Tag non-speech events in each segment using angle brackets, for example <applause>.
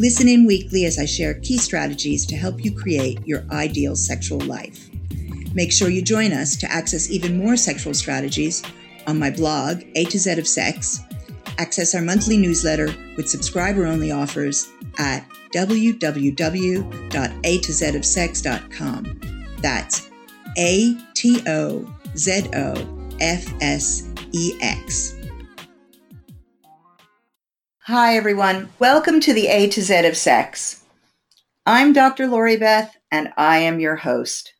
Listen in weekly as I share key strategies to help you create your ideal sexual life. Make sure you join us to access even more sexual strategies on my blog, A to Z of Sex, access our monthly newsletter with subscriber only offers at www.atozofsex.com. That's A T O Z O F S E X. Hi, everyone. Welcome to the A to Z of Sex. I'm Dr. Lori Beth, and I am your host.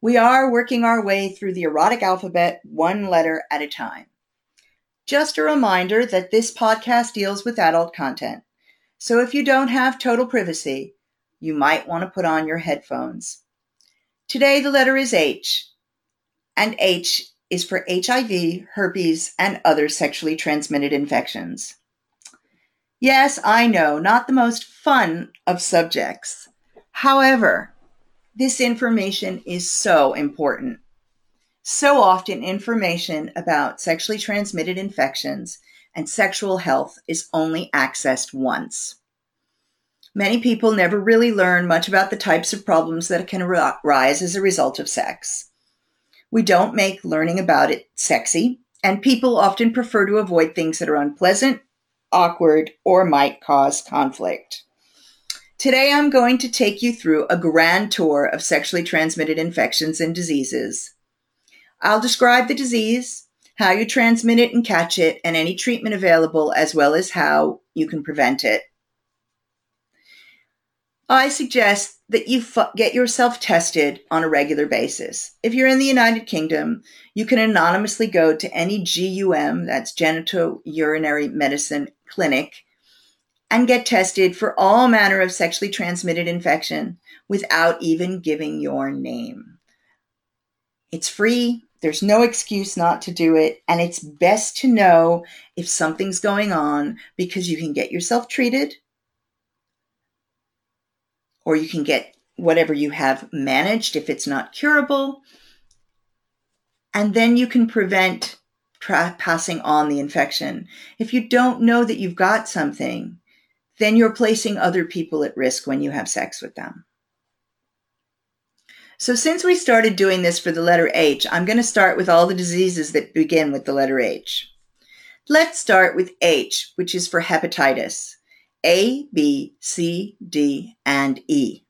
We are working our way through the erotic alphabet one letter at a time. Just a reminder that this podcast deals with adult content. So if you don't have total privacy, you might want to put on your headphones. Today, the letter is H, and H is for HIV, herpes, and other sexually transmitted infections. Yes, I know, not the most fun of subjects. However, this information is so important. So often, information about sexually transmitted infections and sexual health is only accessed once. Many people never really learn much about the types of problems that can arise as a result of sex. We don't make learning about it sexy, and people often prefer to avoid things that are unpleasant awkward, or might cause conflict. Today, I'm going to take you through a grand tour of sexually transmitted infections and diseases. I'll describe the disease, how you transmit it and catch it, and any treatment available, as well as how you can prevent it. I suggest that you f- get yourself tested on a regular basis. If you're in the United Kingdom, you can anonymously go to any GUM, that's genitourinary medicine clinic, and get tested for all manner of sexually transmitted infection without even giving your name. It's free. There's no excuse not to do it. And it's best to know if something's going on because you can get yourself treated or you can get whatever you have managed if it's not curable. And then you can prevent tra- passing on the infection. If you don't know that you've got something, then you're placing other people at risk when you have sex with them. So, since we started doing this for the letter H, I'm going to start with all the diseases that begin with the letter H. Let's start with H, which is for hepatitis. A, B, C, D, and E.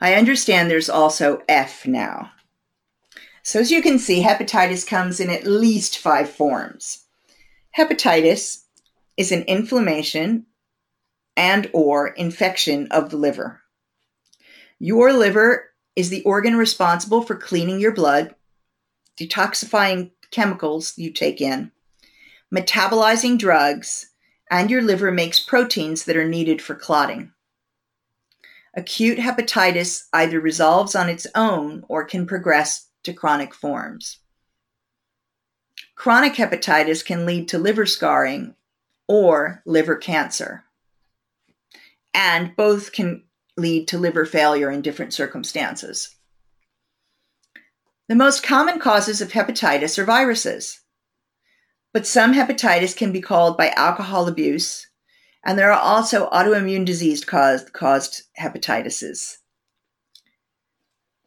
I understand there's also F now. So as you can see, hepatitis comes in at least five forms. Hepatitis is an inflammation and or infection of the liver. Your liver is the organ responsible for cleaning your blood, detoxifying chemicals you take in, metabolizing drugs, and your liver makes proteins that are needed for clotting. Acute hepatitis either resolves on its own or can progress to chronic forms. Chronic hepatitis can lead to liver scarring or liver cancer, and both can lead to liver failure in different circumstances. The most common causes of hepatitis are viruses. But some hepatitis can be caused by alcohol abuse, and there are also autoimmune disease caused, caused hepatitises.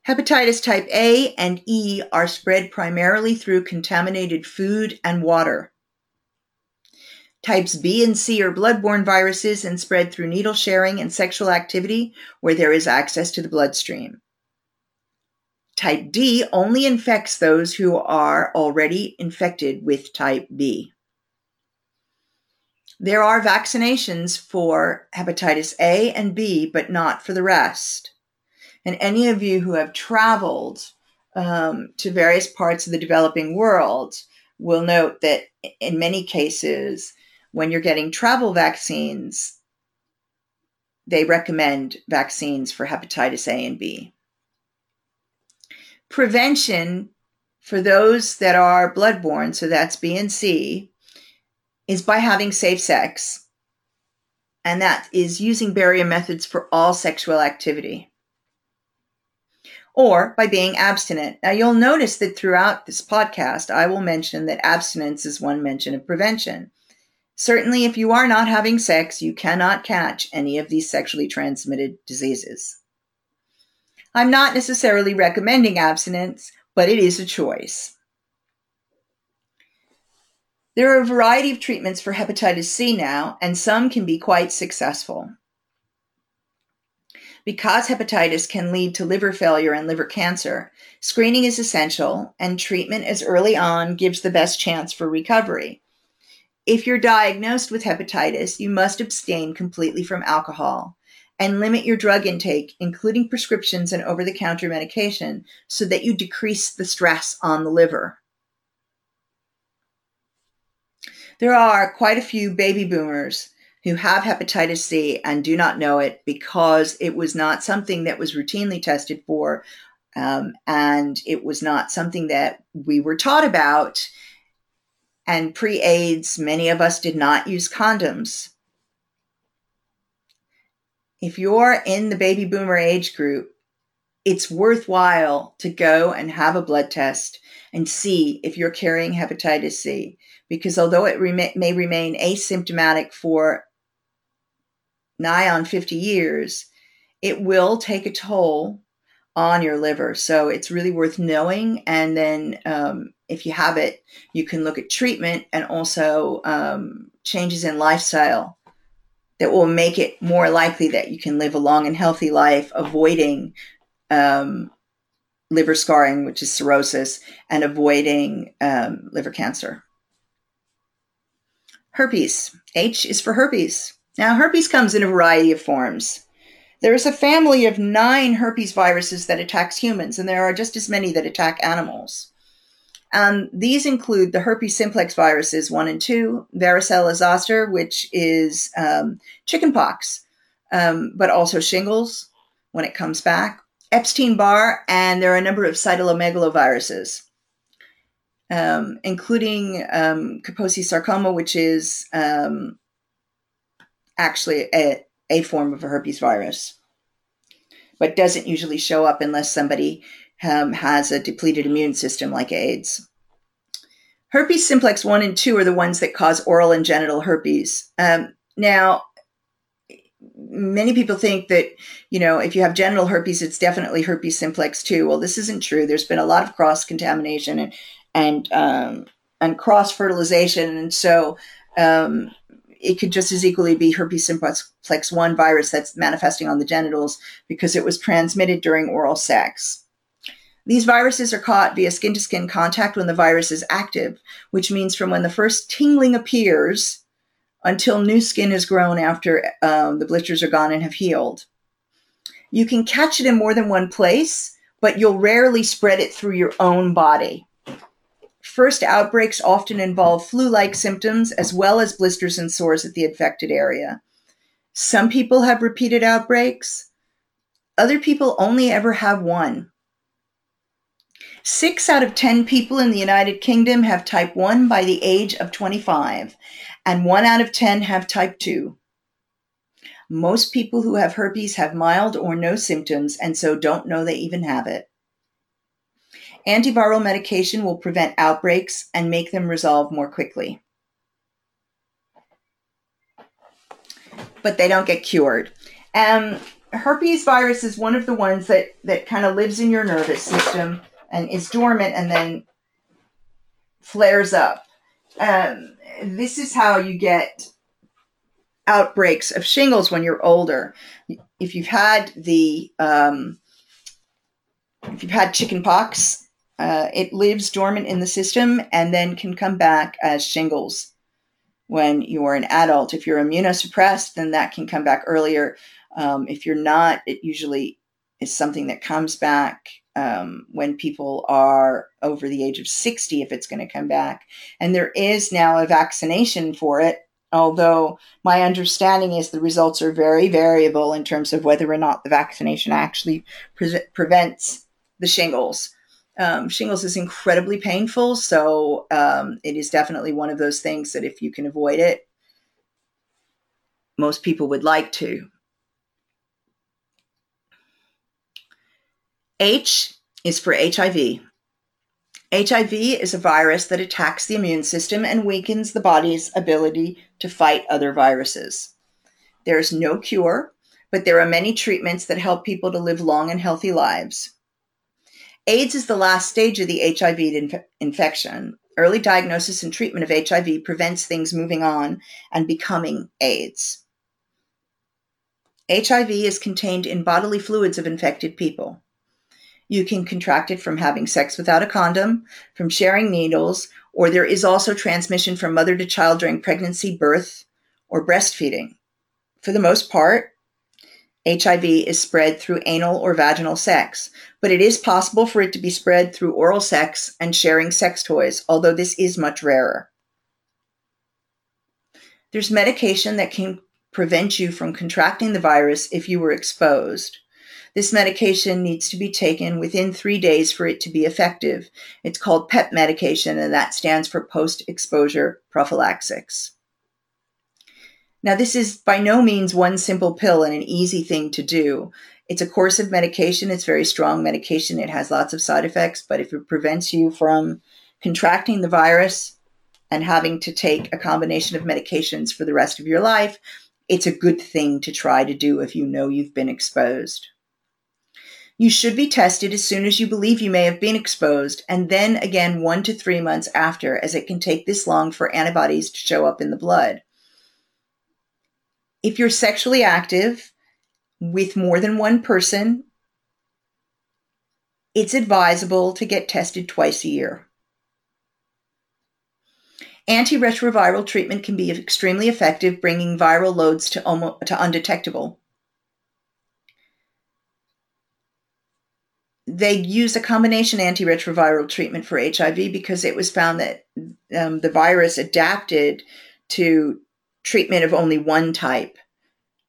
Hepatitis type A and E are spread primarily through contaminated food and water. Types B and C are bloodborne viruses and spread through needle sharing and sexual activity where there is access to the bloodstream. Type D only infects those who are already infected with type B. There are vaccinations for hepatitis A and B, but not for the rest. And any of you who have traveled um, to various parts of the developing world will note that in many cases, when you're getting travel vaccines, they recommend vaccines for hepatitis A and B. Prevention for those that are bloodborne, so that's B and C, is by having safe sex. And that is using barrier methods for all sexual activity. Or by being abstinent. Now, you'll notice that throughout this podcast, I will mention that abstinence is one mention of prevention. Certainly, if you are not having sex, you cannot catch any of these sexually transmitted diseases. I'm not necessarily recommending abstinence, but it is a choice. There are a variety of treatments for hepatitis C now, and some can be quite successful. Because hepatitis can lead to liver failure and liver cancer, screening is essential, and treatment as early on gives the best chance for recovery. If you're diagnosed with hepatitis, you must abstain completely from alcohol and limit your drug intake, including prescriptions and over the counter medication, so that you decrease the stress on the liver. There are quite a few baby boomers who have hepatitis C and do not know it because it was not something that was routinely tested for, um, and it was not something that we were taught about and pre AIDS, many of us did not use condoms. If you're in the baby boomer age group, it's worthwhile to go and have a blood test and see if you're carrying hepatitis C. Because although it may remain asymptomatic for nigh on 50 years, it will take a toll on your liver. So it's really worth knowing. And then um, if you have it, you can look at treatment and also um, changes in lifestyle that will make it more likely that you can live a long and healthy life, avoiding um, liver scarring, which is cirrhosis, and avoiding um, liver cancer. Herpes. H is for herpes. Now, herpes comes in a variety of forms. There is a family of nine herpes viruses that attacks humans, and there are just as many that attack animals. Um, these include the herpes simplex viruses 1 and 2, varicella zoster, which is um, chickenpox, um, but also shingles when it comes back, Epstein Barr, and there are a number of cytomegaloviruses, um, including um, Kaposi sarcoma, which is um, actually a, a form of a herpes virus, but doesn't usually show up unless somebody um, has a depleted immune system like AIDS. Herpes simplex 1 and 2 are the ones that cause oral and genital herpes. Um, now, many people think that, you know, if you have genital herpes, it's definitely herpes simplex 2. Well, this isn't true. There's been a lot of cross contamination and, and, um, and cross fertilization. And so, um, it could just as equally be herpes simplex 1 virus that's manifesting on the genitals because it was transmitted during oral sex. These viruses are caught via skin to skin contact when the virus is active, which means from when the first tingling appears until new skin has grown after um, the blisters are gone and have healed. You can catch it in more than one place, but you'll rarely spread it through your own body. First outbreaks often involve flu like symptoms as well as blisters and sores at the infected area. Some people have repeated outbreaks, other people only ever have one. Six out of 10 people in the United Kingdom have type 1 by the age of 25, and one out of 10 have type 2. Most people who have herpes have mild or no symptoms and so don't know they even have it. Antiviral medication will prevent outbreaks and make them resolve more quickly. But they don't get cured. Um, herpes virus is one of the ones that, that kind of lives in your nervous system and is dormant and then flares up. Um, this is how you get outbreaks of shingles when you're older. If you've had the um, if you've had chicken pox, uh, it lives dormant in the system and then can come back as shingles when you're an adult. If you're immunosuppressed, then that can come back earlier. Um, if you're not, it usually is something that comes back um, when people are over the age of 60 if it's going to come back. And there is now a vaccination for it although my understanding is the results are very variable in terms of whether or not the vaccination actually pre- prevents the shingles. Um, shingles is incredibly painful, so um, it is definitely one of those things that if you can avoid it, most people would like to. H is for HIV. HIV is a virus that attacks the immune system and weakens the body's ability to fight other viruses. There is no cure, but there are many treatments that help people to live long and healthy lives. AIDS is the last stage of the HIV inf- infection. Early diagnosis and treatment of HIV prevents things moving on and becoming AIDS. HIV is contained in bodily fluids of infected people. You can contract it from having sex without a condom, from sharing needles, or there is also transmission from mother to child during pregnancy, birth, or breastfeeding. For the most part, HIV is spread through anal or vaginal sex, but it is possible for it to be spread through oral sex and sharing sex toys, although this is much rarer. There's medication that can prevent you from contracting the virus if you were exposed. This medication needs to be taken within three days for it to be effective. It's called PEP medication, and that stands for post exposure prophylaxis. Now, this is by no means one simple pill and an easy thing to do. It's a course of medication. It's very strong medication. It has lots of side effects, but if it prevents you from contracting the virus and having to take a combination of medications for the rest of your life, it's a good thing to try to do if you know you've been exposed. You should be tested as soon as you believe you may have been exposed, and then again one to three months after, as it can take this long for antibodies to show up in the blood. If you're sexually active with more than one person, it's advisable to get tested twice a year. Antiretroviral treatment can be extremely effective, bringing viral loads to, almost, to undetectable. they use a combination antiretroviral treatment for HIV because it was found that um, the virus adapted to treatment of only one type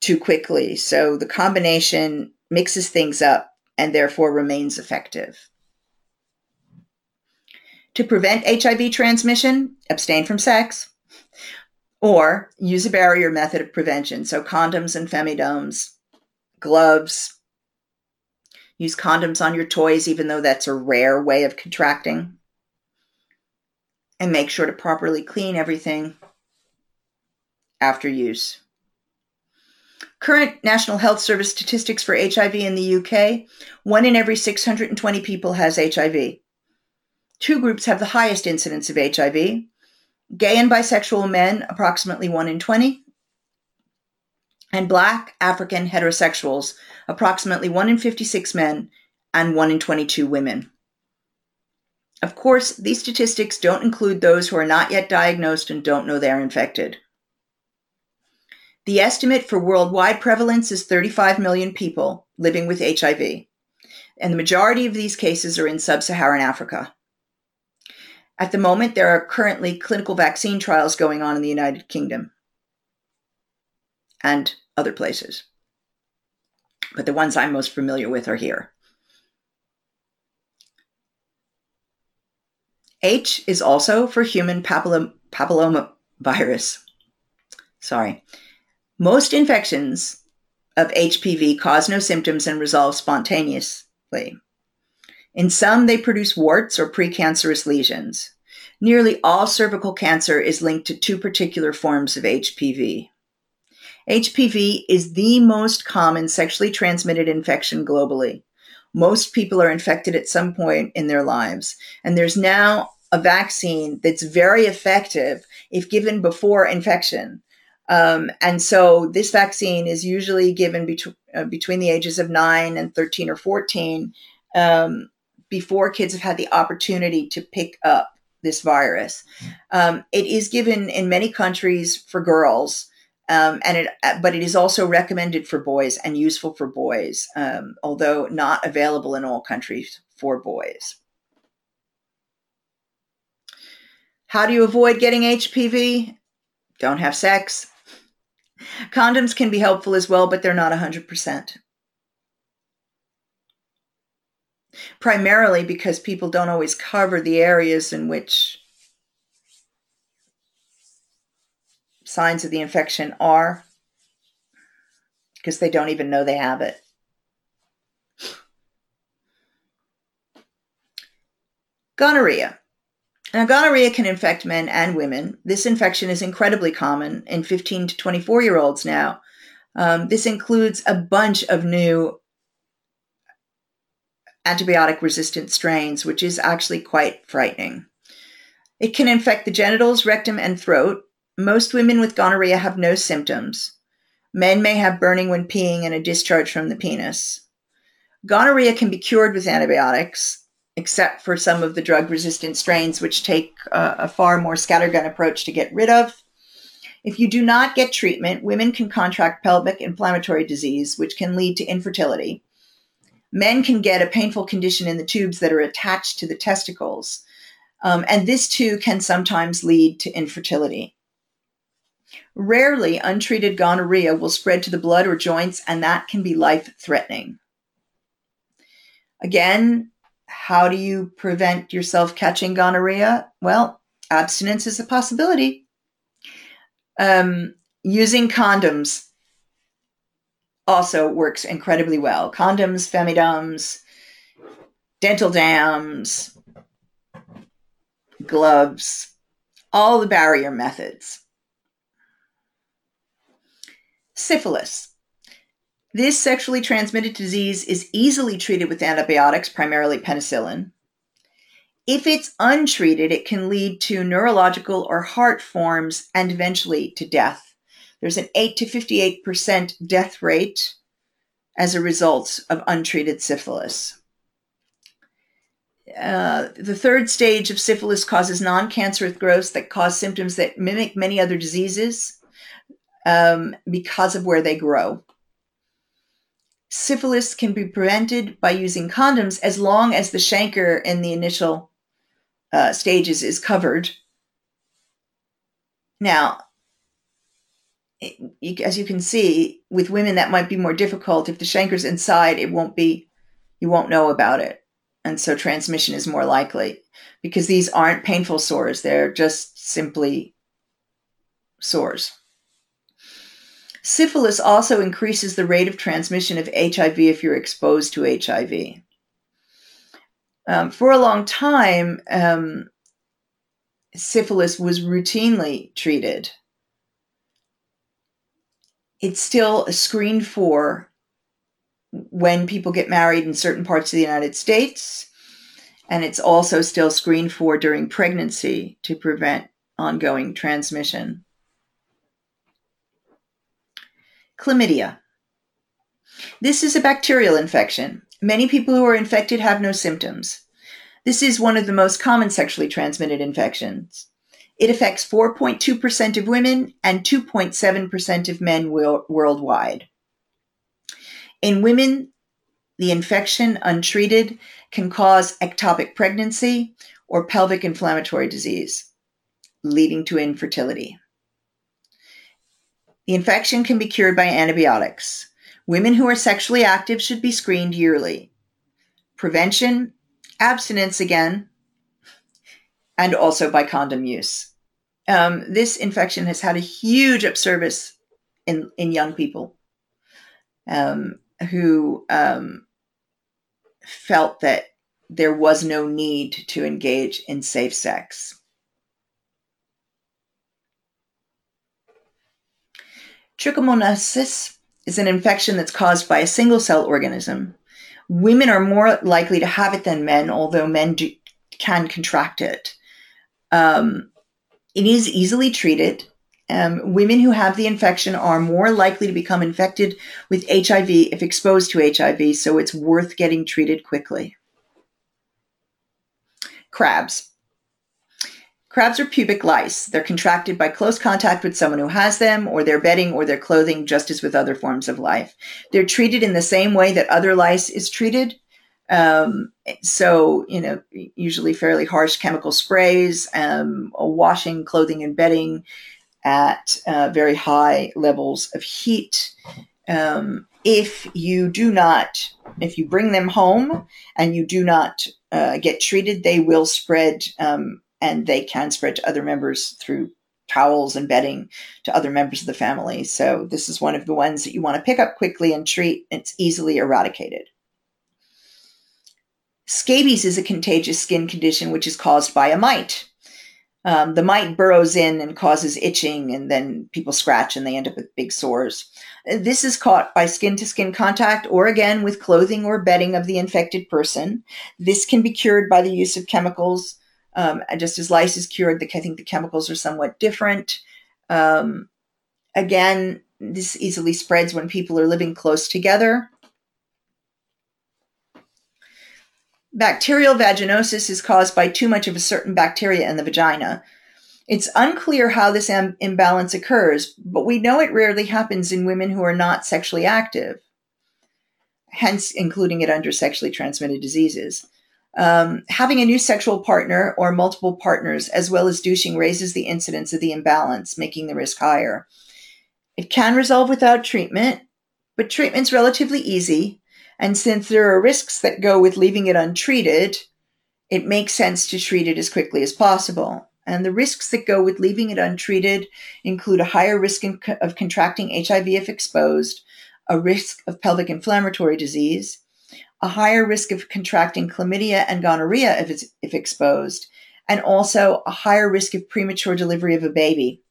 too quickly. So the combination mixes things up and therefore remains effective. To prevent HIV transmission, abstain from sex or use a barrier method of prevention. So condoms and femidoms, gloves, Use condoms on your toys, even though that's a rare way of contracting. And make sure to properly clean everything after use. Current National Health Service statistics for HIV in the UK one in every 620 people has HIV. Two groups have the highest incidence of HIV gay and bisexual men, approximately 1 in 20, and black African heterosexuals, approximately 1 in 56 men and 1 in 22 women. Of course, these statistics don't include those who are not yet diagnosed and don't know they're infected. The estimate for worldwide prevalence is 35 million people living with HIV, and the majority of these cases are in sub Saharan Africa. At the moment, there are currently clinical vaccine trials going on in the United Kingdom and other places. But the ones I'm most familiar with are here. H is also for human papilloma, papilloma virus. Sorry. Most infections of HPV cause no symptoms and resolve spontaneously. In some, they produce warts or precancerous lesions. Nearly all cervical cancer is linked to two particular forms of HPV. HPV is the most common sexually transmitted infection globally. Most people are infected at some point in their lives. And there's now a vaccine that's very effective if given before infection. Um, and so this vaccine is usually given bet- uh, between the ages of 9 and 13 or 14 um, before kids have had the opportunity to pick up this virus. Um, it is given in many countries for girls. Um, and it, uh, but it is also recommended for boys and useful for boys, um, although not available in all countries for boys. How do you avoid getting HPV? don't have sex. Condoms can be helpful as well, but they're not 100%. Primarily because people don't always cover the areas in which signs of the infection are, because they don't even know they have it. Gonorrhea. Now, gonorrhea can infect men and women. This infection is incredibly common in 15 to 24 year olds now. Um, this includes a bunch of new antibiotic resistant strains, which is actually quite frightening. It can infect the genitals, rectum, and throat. Most women with gonorrhea have no symptoms. Men may have burning when peeing and a discharge from the penis. Gonorrhea can be cured with antibiotics except for some of the drug resistant strains, which take a far more scattergun approach to get rid of. If you do not get treatment, women can contract pelvic inflammatory disease, which can lead to infertility. Men can get a painful condition in the tubes that are attached to the testicles. Um, and this too can sometimes lead to infertility. Rarely, untreated gonorrhea will spread to the blood or joints, and that can be life threatening. Again, how do you prevent yourself catching gonorrhea? Well, abstinence is a possibility. Um, using condoms also works incredibly well. Condoms, femidoms, dental dams, gloves, all the barrier methods. Syphilis. This sexually transmitted disease is easily treated with antibiotics, primarily penicillin. If it's untreated, it can lead to neurological or heart forms and eventually to death. There's an 8 to 58% death rate as a result of untreated syphilis. Uh, the third stage of syphilis causes non cancerous growths that cause symptoms that mimic many other diseases um, because of where they grow syphilis can be prevented by using condoms as long as the chancre in the initial uh, stages is covered. Now, as you can see, with women that might be more difficult. If the chancre's inside, it won't be, you won't know about it. And so transmission is more likely because these aren't painful sores, they're just simply sores. Syphilis also increases the rate of transmission of HIV if you're exposed to HIV. Um, for a long time, um, syphilis was routinely treated. It's still screened for when people get married in certain parts of the United States, and it's also still screened for during pregnancy to prevent ongoing transmission. Chlamydia. This is a bacterial infection. Many people who are infected have no symptoms. This is one of the most common sexually transmitted infections. It affects 4.2% of women and 2.7% of men worldwide. In women, the infection, untreated, can cause ectopic pregnancy or pelvic inflammatory disease, leading to infertility. The infection can be cured by antibiotics. Women who are sexually active should be screened yearly. Prevention, abstinence again, and also by condom use. Um, this infection has had a huge upservice in, in young people um, who um, felt that there was no need to engage in safe sex. Trichomoniasis is an infection that's caused by a single cell organism. Women are more likely to have it than men, although men do, can contract it. Um, it is easily treated. Um, women who have the infection are more likely to become infected with HIV if exposed to HIV, so it's worth getting treated quickly. Crabs. Crabs are pubic lice. They're contracted by close contact with someone who has them, or their bedding, or their clothing, just as with other forms of life. They're treated in the same way that other lice is treated. Um, so, you know, usually fairly harsh chemical sprays, um, washing clothing and bedding, at uh, very high levels of heat. Um, if you do not, if you bring them home and you do not uh, get treated, they will spread um, and they can spread to other members through towels and bedding to other members of the family. So, this is one of the ones that you want to pick up quickly and treat. It's easily eradicated. Scabies is a contagious skin condition which is caused by a mite. Um, the mite burrows in and causes itching, and then people scratch and they end up with big sores. This is caught by skin to skin contact or again with clothing or bedding of the infected person. This can be cured by the use of chemicals. Um, just as lice is cured, I think the chemicals are somewhat different. Um, again, this easily spreads when people are living close together. Bacterial vaginosis is caused by too much of a certain bacteria in the vagina. It's unclear how this Im- imbalance occurs, but we know it rarely happens in women who are not sexually active, hence including it under sexually transmitted diseases. Um, having a new sexual partner or multiple partners, as well as douching, raises the incidence of the imbalance, making the risk higher. It can resolve without treatment, but treatment's relatively easy and since there are risks that go with leaving it untreated, it makes sense to treat it as quickly as possible. And the risks that go with leaving it untreated include a higher risk of contracting HIV if exposed, a risk of pelvic inflammatory disease, a higher risk of contracting chlamydia and gonorrhea if, if exposed, and also a higher risk of premature delivery of a baby.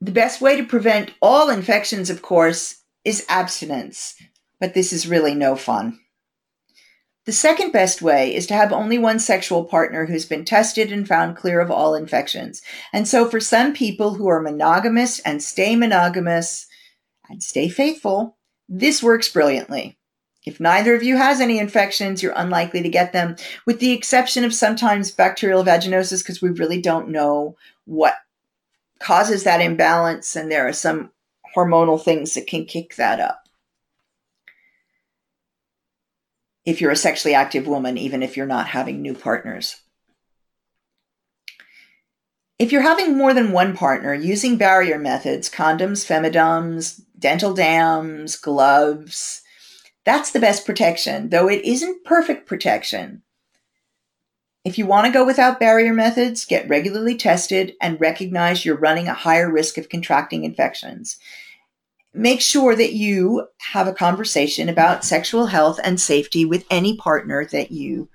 The best way to prevent all infections, of course, is abstinence, but this is really no fun. The second best way is to have only one sexual partner who's been tested and found clear of all infections. And so, for some people who are monogamous and stay monogamous and stay faithful, this works brilliantly. If neither of you has any infections, you're unlikely to get them, with the exception of sometimes bacterial vaginosis, because we really don't know what causes that imbalance. And there are some hormonal things that can kick that up. If you're a sexually active woman, even if you're not having new partners. If you're having more than one partner, using barrier methods, condoms, femidoms, dental dams, gloves, that's the best protection, though it isn't perfect protection. If you want to go without barrier methods, get regularly tested and recognize you're running a higher risk of contracting infections. Make sure that you have a conversation about sexual health and safety with any partner that you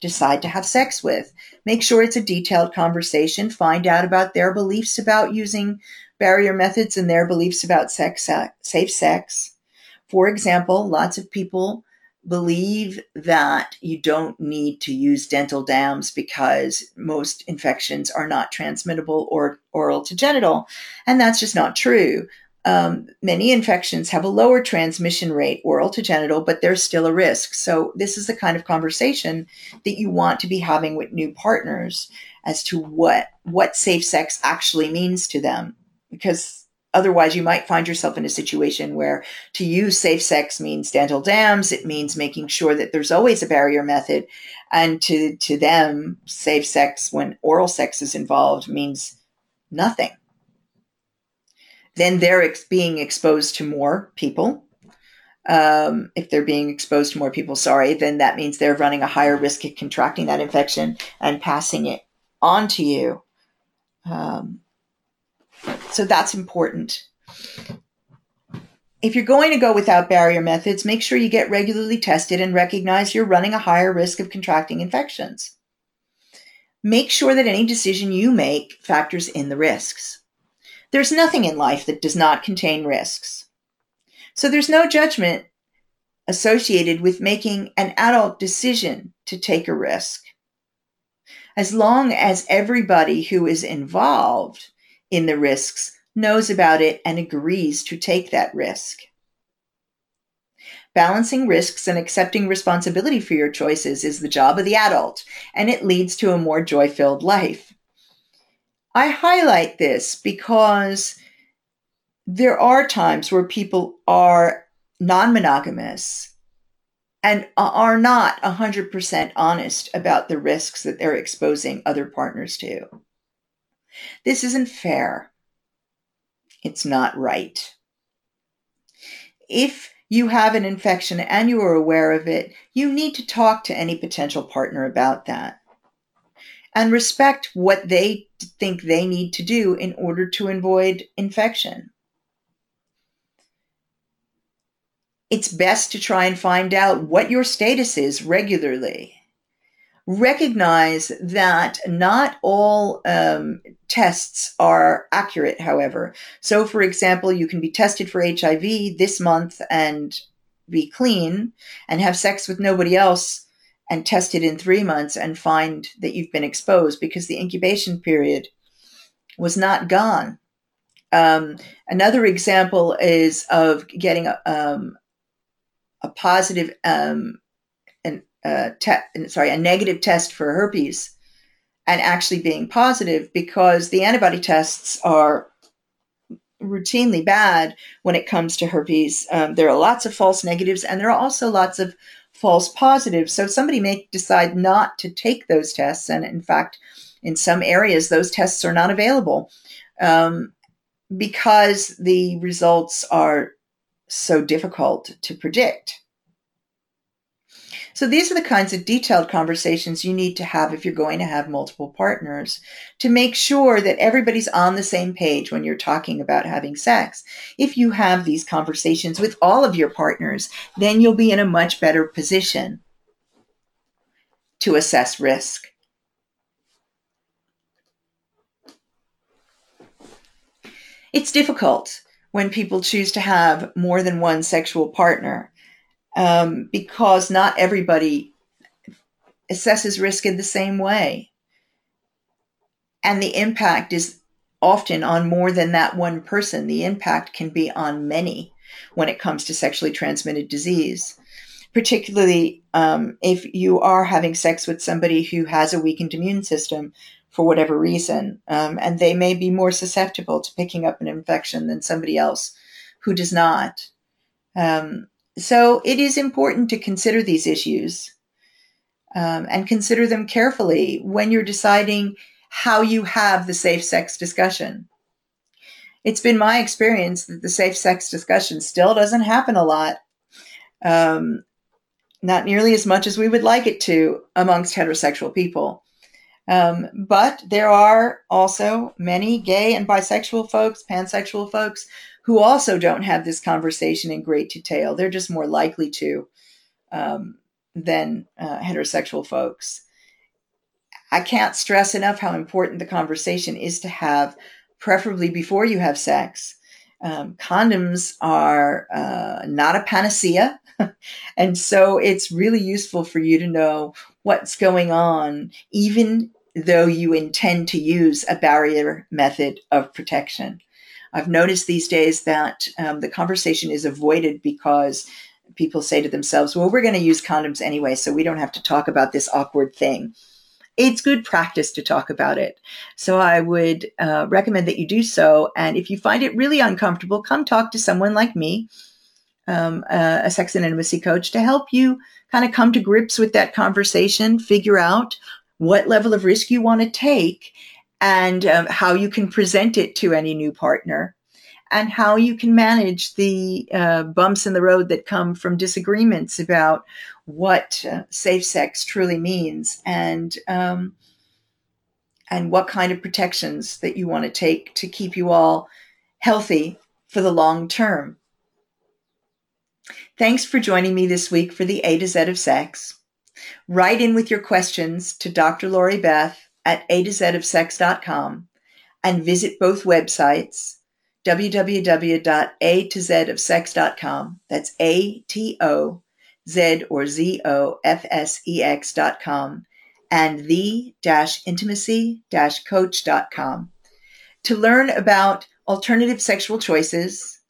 decide to have sex with. Make sure it's a detailed conversation. Find out about their beliefs about using barrier methods and their beliefs about sex, safe sex. For example, lots of people believe that you don't need to use dental dams because most infections are not transmittable or oral to genital. And that's just not true. Um, many infections have a lower transmission rate, oral to genital, but there's still a risk. So, this is the kind of conversation that you want to be having with new partners as to what what safe sex actually means to them, because Otherwise, you might find yourself in a situation where to use safe sex means dental dams. It means making sure that there's always a barrier method. And to, to them, safe sex when oral sex is involved means nothing. Then they're ex- being exposed to more people. Um, if they're being exposed to more people, sorry, then that means they're running a higher risk of contracting that infection and passing it on to you. Um, so that's important. If you're going to go without barrier methods, make sure you get regularly tested and recognize you're running a higher risk of contracting infections. Make sure that any decision you make factors in the risks. There's nothing in life that does not contain risks. So there's no judgment associated with making an adult decision to take a risk. As long as everybody who is involved in the risks knows about it and agrees to take that risk. Balancing risks and accepting responsibility for your choices is the job of the adult, and it leads to a more joy filled life. I highlight this because there are times where people are non monogamous and are not 100% honest about the risks that they're exposing other partners to. This isn't fair. It's not right. If you have an infection and you are aware of it, you need to talk to any potential partner about that and respect what they think they need to do in order to avoid infection. It's best to try and find out what your status is regularly. Recognize that not all um, tests are accurate, however. So, for example, you can be tested for HIV this month and be clean and have sex with nobody else and test it in three months and find that you've been exposed because the incubation period was not gone. Um, another example is of getting a, um, a positive, um, te- sorry, a negative test for herpes and actually being positive because the antibody tests are routinely bad when it comes to herpes. Um, there are lots of false negatives and there are also lots of false positives. So somebody may decide not to take those tests. And in fact, in some areas, those tests are not available um, because the results are so difficult to predict. So these are the kinds of detailed conversations you need to have if you're going to have multiple partners to make sure that everybody's on the same page when you're talking about having sex. If you have these conversations with all of your partners, then you'll be in a much better position to assess risk. It's difficult when people choose to have more than one sexual partner um, because not everybody assesses risk in the same way. And the impact is often on more than that one person. The impact can be on many when it comes to sexually transmitted disease, particularly um, if you are having sex with somebody who has a weakened immune system for whatever reason. Um, and they may be more susceptible to picking up an infection than somebody else who does not. Um, so it is important to consider these issues um, and consider them carefully when you're deciding how you have the safe sex discussion. It's been my experience that the safe sex discussion still doesn't happen a lot, um, not nearly as much as we would like it to amongst heterosexual people. Um, but there are also many gay and bisexual folks, pansexual folks who also don't have this conversation in great detail. They're just more likely to um, than uh, heterosexual folks. I can't stress enough how important the conversation is to have, preferably before you have sex. Um, condoms are uh, not a panacea. <laughs> and so it's really useful for you to know what's going on, even though you intend to use a barrier method of protection. I've noticed these days that um, the conversation is avoided because people say to themselves, well, we're going to use condoms anyway, so we don't have to talk about this awkward thing. It's good practice to talk about it. So I would uh, recommend that you do so. And if you find it really uncomfortable, come talk to someone like me, um, a, a sex and intimacy coach, to help you kind of come to grips with that conversation, figure out what level of risk you want to take, and um, how you can present it to any new partner and how you can manage the uh, bumps in the road that come from disagreements about what uh, safe sex truly means and um, and what kind of protections that you want to take to keep you all healthy for the long term. Thanks for joining me this week for the A to Z of Sex. Write in with your questions to Dr. Lori Beth at a to z of sex.com and visit both websites www.a to z of sex.com. That's A T O Z or Z O F S E X.com and the dash intimacy dash coach.com to learn about alternative sexual choices,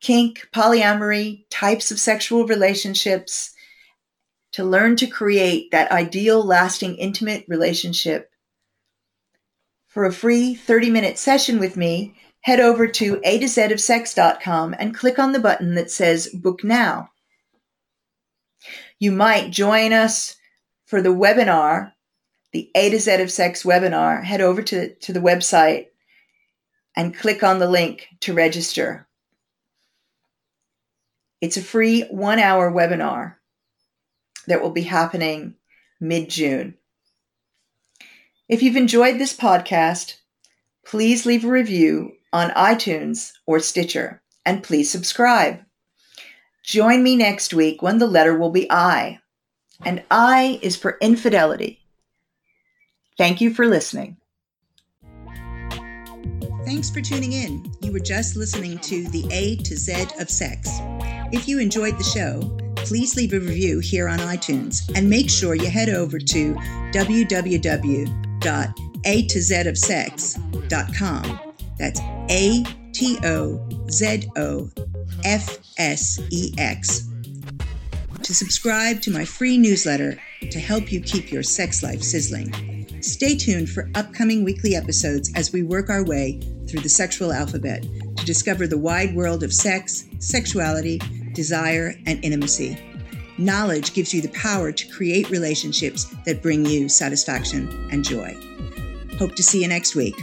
kink, polyamory, types of sexual relationships, to learn to create that ideal, lasting, intimate relationship for a free 30 minute session with me, head over to a to z of sex.com and click on the button that says book now. You might join us for the webinar the A to Z of Sex webinar, head over to, to the website and click on the link to register. It's a free one hour webinar that will be happening mid June. If you've enjoyed this podcast, please leave a review on iTunes or Stitcher and please subscribe. Join me next week when the letter will be I, and I is for infidelity. Thank you for listening. Thanks for tuning in. You were just listening to the A to Z of Sex. If you enjoyed the show, please leave a review here on iTunes and make sure you head over to www.atozofsex.com. That's A T O Z O F S E X to subscribe to my free newsletter to help you keep your sex life sizzling. Stay tuned for upcoming weekly episodes as we work our way through the sexual alphabet to discover the wide world of sex, sexuality, desire, and intimacy. Knowledge gives you the power to create relationships that bring you satisfaction and joy. Hope to see you next week.